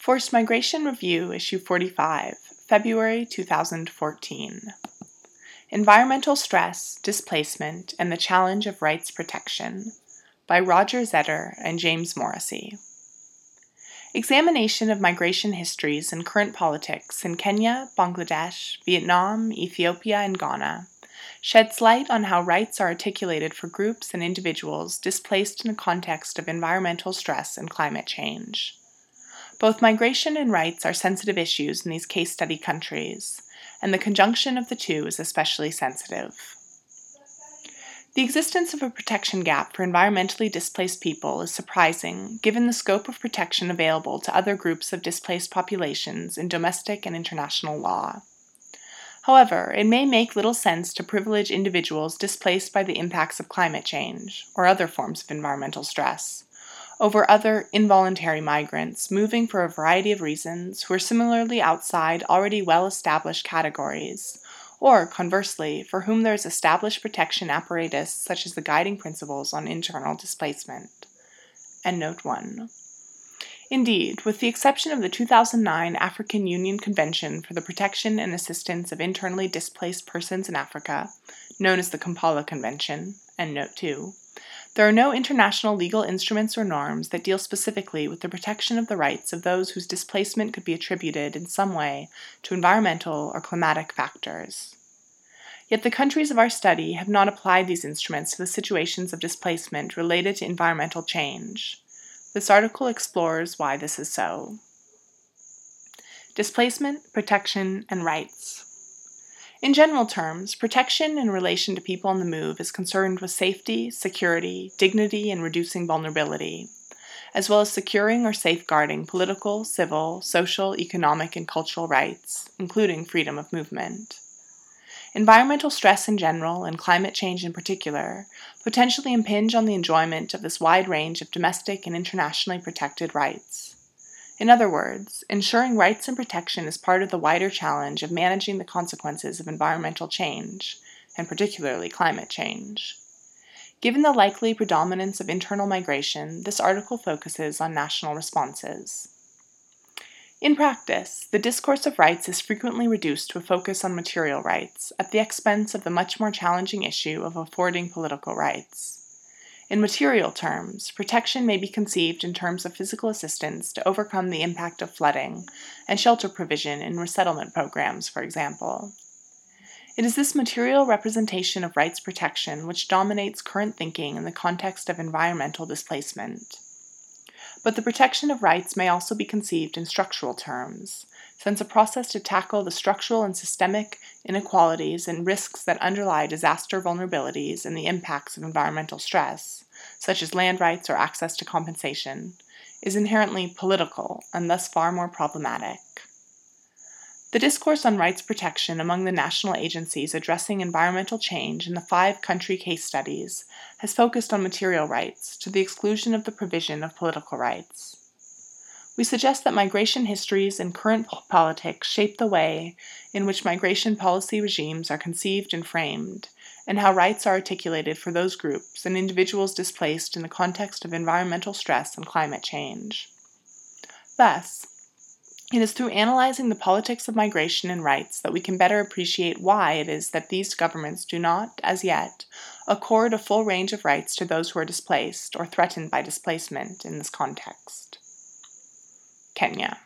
Forced Migration Review, Issue 45, February 2014. Environmental Stress, Displacement, and the Challenge of Rights Protection by Roger Zetter and James Morrissey. Examination of migration histories and current politics in Kenya, Bangladesh, Vietnam, Ethiopia, and Ghana sheds light on how rights are articulated for groups and individuals displaced in the context of environmental stress and climate change. Both migration and rights are sensitive issues in these case study countries, and the conjunction of the two is especially sensitive. The existence of a protection gap for environmentally displaced people is surprising given the scope of protection available to other groups of displaced populations in domestic and international law. However, it may make little sense to privilege individuals displaced by the impacts of climate change or other forms of environmental stress over other involuntary migrants moving for a variety of reasons who are similarly outside already well established categories, or conversely, for whom there is established protection apparatus such as the guiding principles on internal displacement. And note 1. Indeed, with the exception of the 2009 African Union Convention for the Protection and Assistance of Internally Displaced Persons in Africa, known as the Kampala Convention, and Note 2, there are no international legal instruments or norms that deal specifically with the protection of the rights of those whose displacement could be attributed in some way to environmental or climatic factors. Yet the countries of our study have not applied these instruments to the situations of displacement related to environmental change. This article explores why this is so. Displacement, protection, and rights. In general terms, protection in relation to people on the move is concerned with safety, security, dignity, and reducing vulnerability, as well as securing or safeguarding political, civil, social, economic, and cultural rights, including freedom of movement. Environmental stress in general, and climate change in particular, potentially impinge on the enjoyment of this wide range of domestic and internationally protected rights. In other words, ensuring rights and protection is part of the wider challenge of managing the consequences of environmental change, and particularly climate change. Given the likely predominance of internal migration, this article focuses on national responses. In practice, the discourse of rights is frequently reduced to a focus on material rights, at the expense of the much more challenging issue of affording political rights. In material terms, protection may be conceived in terms of physical assistance to overcome the impact of flooding and shelter provision in resettlement programs, for example. It is this material representation of rights protection which dominates current thinking in the context of environmental displacement. But the protection of rights may also be conceived in structural terms, since a process to tackle the structural and systemic inequalities and risks that underlie disaster vulnerabilities and the impacts of environmental stress, such as land rights or access to compensation, is inherently political and thus far more problematic. The discourse on rights protection among the national agencies addressing environmental change in the five country case studies has focused on material rights to the exclusion of the provision of political rights. We suggest that migration histories and current politics shape the way in which migration policy regimes are conceived and framed, and how rights are articulated for those groups and individuals displaced in the context of environmental stress and climate change. Thus, it is through analyzing the politics of migration and rights that we can better appreciate why it is that these governments do not, as yet, accord a full range of rights to those who are displaced or threatened by displacement in this context. Kenya.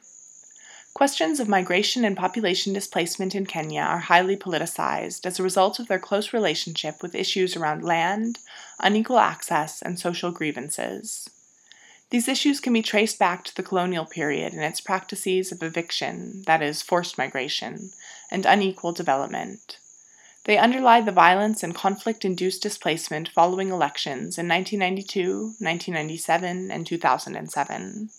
Questions of migration and population displacement in Kenya are highly politicized as a result of their close relationship with issues around land, unequal access, and social grievances. These issues can be traced back to the colonial period and its practices of eviction, that is, forced migration, and unequal development. They underlie the violence and conflict induced displacement following elections in 1992, 1997, and 2007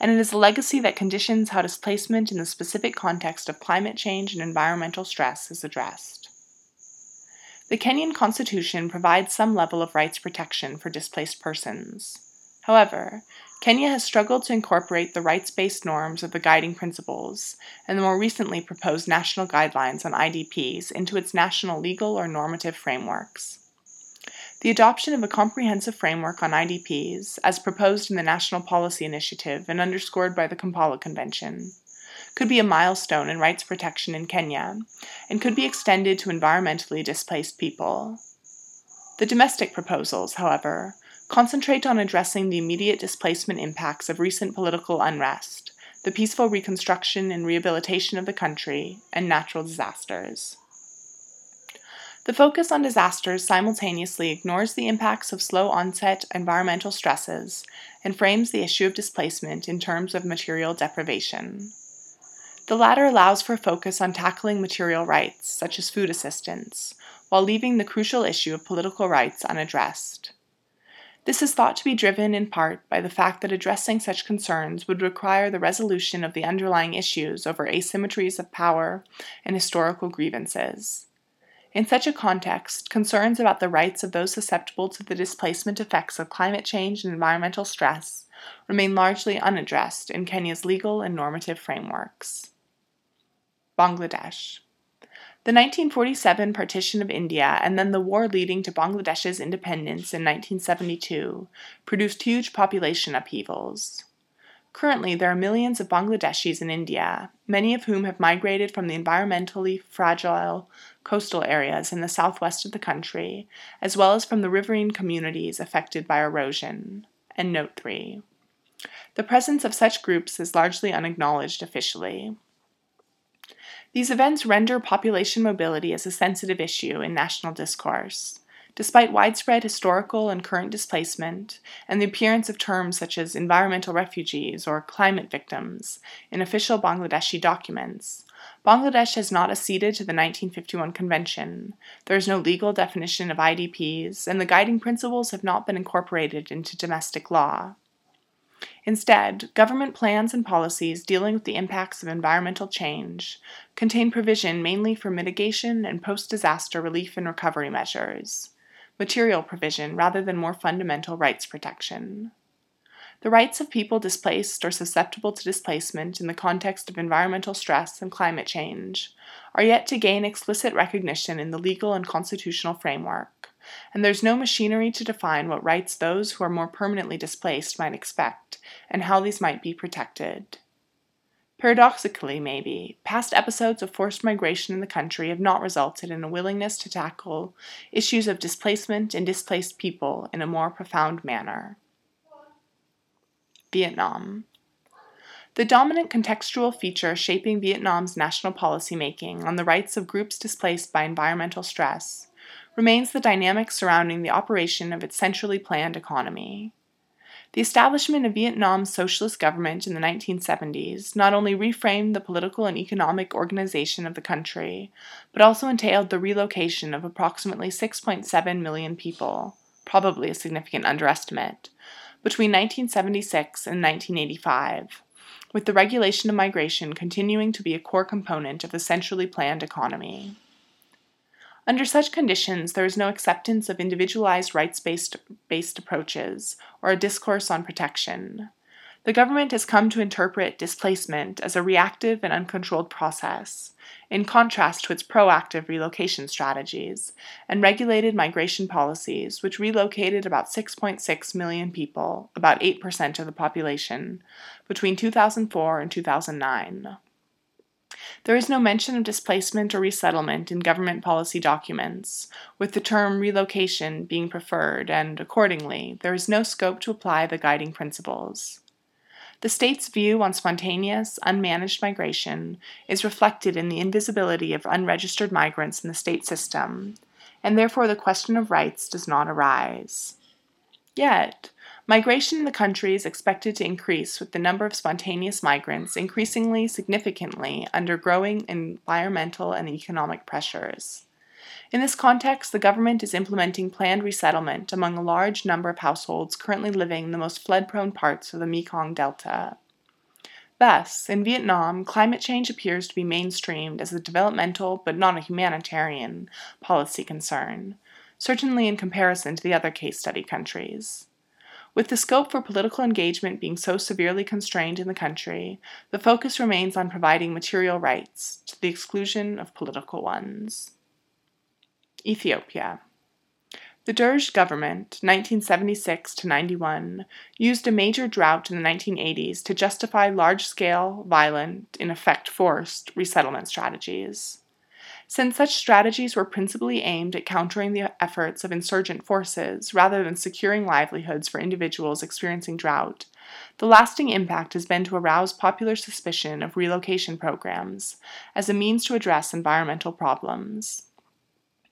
and it is a legacy that conditions how displacement in the specific context of climate change and environmental stress is addressed. The Kenyan Constitution provides some level of rights protection for displaced persons. However, Kenya has struggled to incorporate the rights based norms of the guiding principles and the more recently proposed national guidelines on IDPs into its national legal or normative frameworks. The adoption of a comprehensive framework on IDPs, as proposed in the National Policy Initiative and underscored by the Kampala Convention, could be a milestone in rights protection in Kenya and could be extended to environmentally displaced people. The domestic proposals, however, concentrate on addressing the immediate displacement impacts of recent political unrest, the peaceful reconstruction and rehabilitation of the country, and natural disasters. The focus on disasters simultaneously ignores the impacts of slow onset environmental stresses and frames the issue of displacement in terms of material deprivation. The latter allows for focus on tackling material rights, such as food assistance, while leaving the crucial issue of political rights unaddressed. This is thought to be driven in part by the fact that addressing such concerns would require the resolution of the underlying issues over asymmetries of power and historical grievances. In such a context, concerns about the rights of those susceptible to the displacement effects of climate change and environmental stress remain largely unaddressed in Kenya's legal and normative frameworks. Bangladesh. The 1947 partition of India and then the war leading to Bangladesh's independence in 1972 produced huge population upheavals. Currently, there are millions of Bangladeshis in India, many of whom have migrated from the environmentally fragile coastal areas in the southwest of the country, as well as from the riverine communities affected by erosion. And note 3. The presence of such groups is largely unacknowledged officially. These events render population mobility as a sensitive issue in national discourse. Despite widespread historical and current displacement, and the appearance of terms such as environmental refugees or climate victims in official Bangladeshi documents, Bangladesh has not acceded to the 1951 Convention. There is no legal definition of IDPs, and the guiding principles have not been incorporated into domestic law. Instead, government plans and policies dealing with the impacts of environmental change contain provision mainly for mitigation and post disaster relief and recovery measures material provision rather than more fundamental rights protection. The rights of people displaced or susceptible to displacement in the context of environmental stress and climate change are yet to gain explicit recognition in the legal and constitutional framework, and there's no machinery to define what rights those who are more permanently displaced might expect and how these might be protected. Paradoxically, maybe, past episodes of forced migration in the country have not resulted in a willingness to tackle issues of displacement and displaced people in a more profound manner. Vietnam. The dominant contextual feature shaping Vietnam's national policymaking on the rights of groups displaced by environmental stress remains the dynamic surrounding the operation of its centrally planned economy. The establishment of Vietnam's socialist government in the 1970s not only reframed the political and economic organization of the country, but also entailed the relocation of approximately 6.7 million people, probably a significant underestimate, between 1976 and 1985, with the regulation of migration continuing to be a core component of the centrally planned economy. Under such conditions, there is no acceptance of individualized rights based approaches or a discourse on protection. The government has come to interpret displacement as a reactive and uncontrolled process, in contrast to its proactive relocation strategies and regulated migration policies, which relocated about 6.6 million people, about 8% of the population, between 2004 and 2009. There is no mention of displacement or resettlement in government policy documents, with the term relocation being preferred, and, accordingly, there is no scope to apply the guiding principles. The state's view on spontaneous, unmanaged migration is reflected in the invisibility of unregistered migrants in the state system, and therefore the question of rights does not arise. Yet, Migration in the country is expected to increase with the number of spontaneous migrants increasingly significantly under growing environmental and economic pressures. In this context, the government is implementing planned resettlement among a large number of households currently living in the most flood prone parts of the Mekong Delta. Thus, in Vietnam, climate change appears to be mainstreamed as a developmental but not a humanitarian policy concern, certainly in comparison to the other case study countries. With the scope for political engagement being so severely constrained in the country, the focus remains on providing material rights to the exclusion of political ones. Ethiopia. The Derg government, 1976 to 91, used a major drought in the 1980s to justify large scale, violent, in effect forced, resettlement strategies. Since such strategies were principally aimed at countering the efforts of insurgent forces rather than securing livelihoods for individuals experiencing drought, the lasting impact has been to arouse popular suspicion of relocation programs as a means to address environmental problems.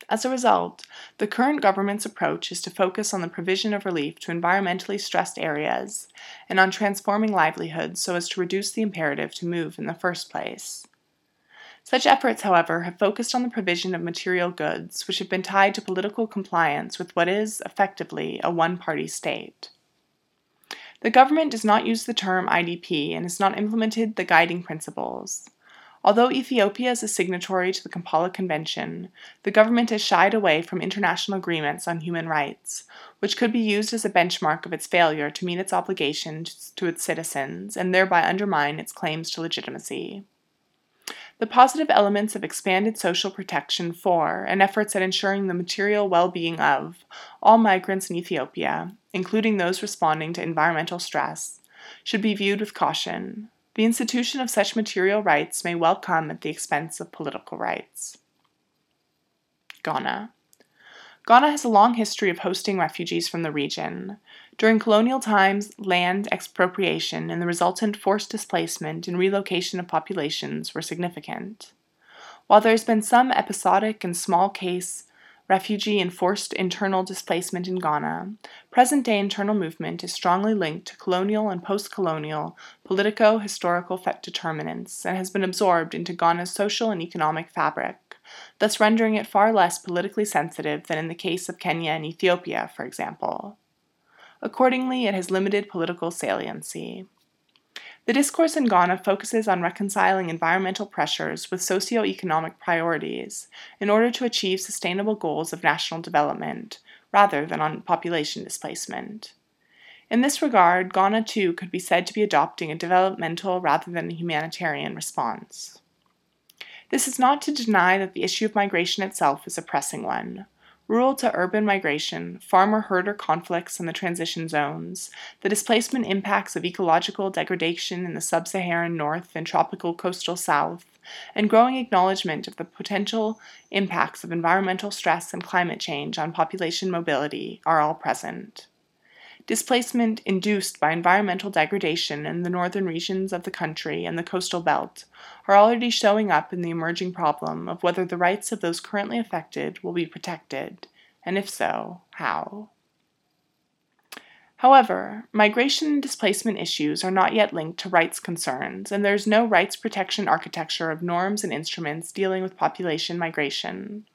As a result, the current government's approach is to focus on the provision of relief to environmentally stressed areas and on transforming livelihoods so as to reduce the imperative to move in the first place. Such efforts, however, have focused on the provision of material goods, which have been tied to political compliance with what is, effectively, a one party state. The government does not use the term IDP and has not implemented the guiding principles. Although Ethiopia is a signatory to the Kampala Convention, the government has shied away from international agreements on human rights, which could be used as a benchmark of its failure to meet its obligations to its citizens and thereby undermine its claims to legitimacy. The positive elements of expanded social protection for and efforts at ensuring the material well being of all migrants in Ethiopia, including those responding to environmental stress, should be viewed with caution, the institution of such material rights may well come at the expense of political rights. Ghana. Ghana has a long history of hosting refugees from the region. During colonial times, land expropriation and the resultant forced displacement and relocation of populations were significant. While there has been some episodic and small case refugee and forced internal displacement in Ghana, present day internal movement is strongly linked to colonial and post colonial politico historical determinants and has been absorbed into Ghana's social and economic fabric, thus rendering it far less politically sensitive than in the case of Kenya and Ethiopia, for example. Accordingly, it has limited political saliency. The discourse in Ghana focuses on reconciling environmental pressures with socio-economic priorities in order to achieve sustainable goals of national development, rather than on population displacement. In this regard, Ghana too could be said to be adopting a developmental rather than a humanitarian response. This is not to deny that the issue of migration itself is a pressing one rural to urban migration, farmer herder conflicts in the transition zones, the displacement impacts of ecological degradation in the sub Saharan north and tropical coastal south, and growing acknowledgement of the potential impacts of environmental stress and climate change on population mobility are all present. Displacement induced by environmental degradation in the northern regions of the country and the coastal belt are already showing up in the emerging problem of whether the rights of those currently affected will be protected, and if so, how. However, migration and displacement issues are not yet linked to rights concerns, and there is no rights protection architecture of norms and instruments dealing with population migration.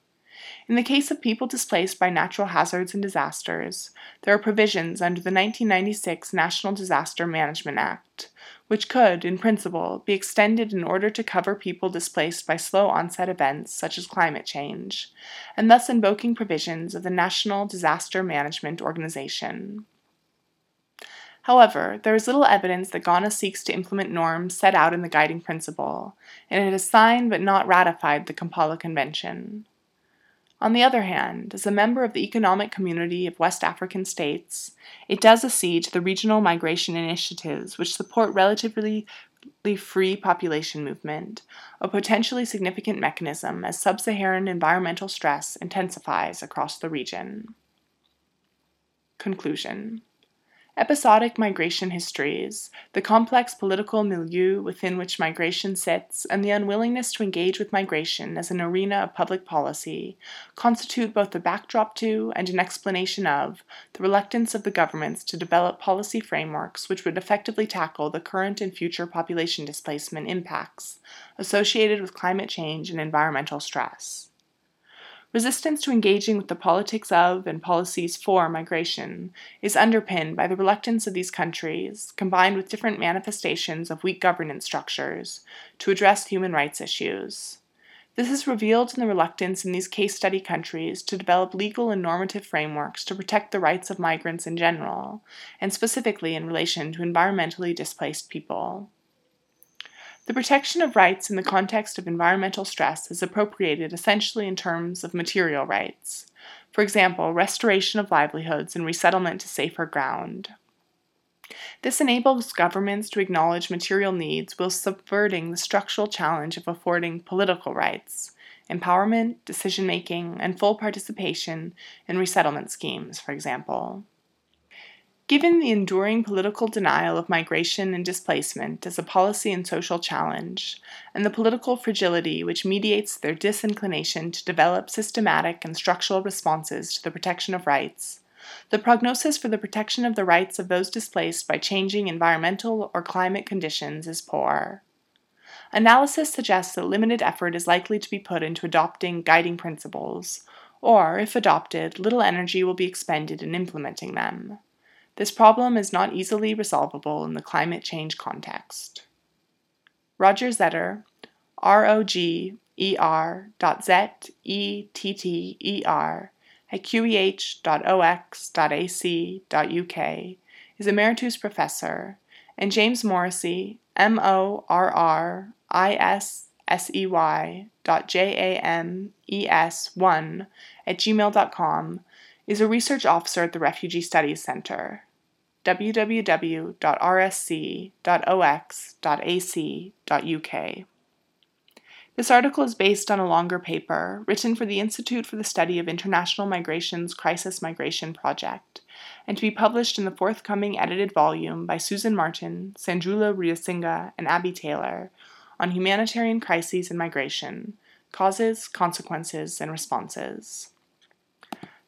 In the case of people displaced by natural hazards and disasters, there are provisions under the 1996 National Disaster Management Act, which could, in principle, be extended in order to cover people displaced by slow onset events such as climate change, and thus invoking provisions of the National Disaster Management Organization. However, there is little evidence that Ghana seeks to implement norms set out in the guiding principle, and it has signed but not ratified the Kampala Convention. On the other hand, as a member of the Economic Community of West African States, it does accede to the regional migration initiatives which support relatively free population movement, a potentially significant mechanism as sub Saharan environmental stress intensifies across the region. Conclusion Episodic migration histories, the complex political milieu within which migration sits, and the unwillingness to engage with migration as an arena of public policy constitute both the backdrop to and an explanation of the reluctance of the governments to develop policy frameworks which would effectively tackle the current and future population displacement impacts associated with climate change and environmental stress. Resistance to engaging with the politics of and policies for migration is underpinned by the reluctance of these countries, combined with different manifestations of weak governance structures, to address human rights issues. This is revealed in the reluctance in these case study countries to develop legal and normative frameworks to protect the rights of migrants in general, and specifically in relation to environmentally displaced people. The protection of rights in the context of environmental stress is appropriated essentially in terms of material rights, for example, restoration of livelihoods and resettlement to safer ground. This enables governments to acknowledge material needs while subverting the structural challenge of affording political rights, empowerment, decision making, and full participation in resettlement schemes, for example. Given the enduring political denial of migration and displacement as a policy and social challenge, and the political fragility which mediates their disinclination to develop systematic and structural responses to the protection of rights, the prognosis for the protection of the rights of those displaced by changing environmental or climate conditions is poor. Analysis suggests that limited effort is likely to be put into adopting guiding principles, or, if adopted, little energy will be expended in implementing them. This problem is not easily resolvable in the climate change context. Roger Zetter, R O G E R dot Z E T T E R at qeh.ox.ac.uk is Emeritus Professor, and James Morrissey, M O R R I S S E Y dot J A M E S 1 at gmail.com is a research officer at the Refugee Studies Center www.rsc.ox.ac.uk. This article is based on a longer paper written for the Institute for the Study of International Migration's Crisis Migration Project, and to be published in the forthcoming edited volume by Susan Martin, Sanjula Weerasinghe, and Abbie Taylor on humanitarian crises and migration causes, consequences, and responses.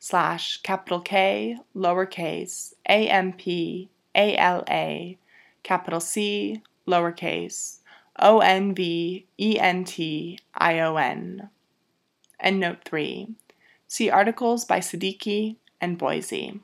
slash capital K, lowercase, A M P, A L A, capital C, lowercase, O N V E N T I O N. And note 3. See articles by Siddiqui and Boise.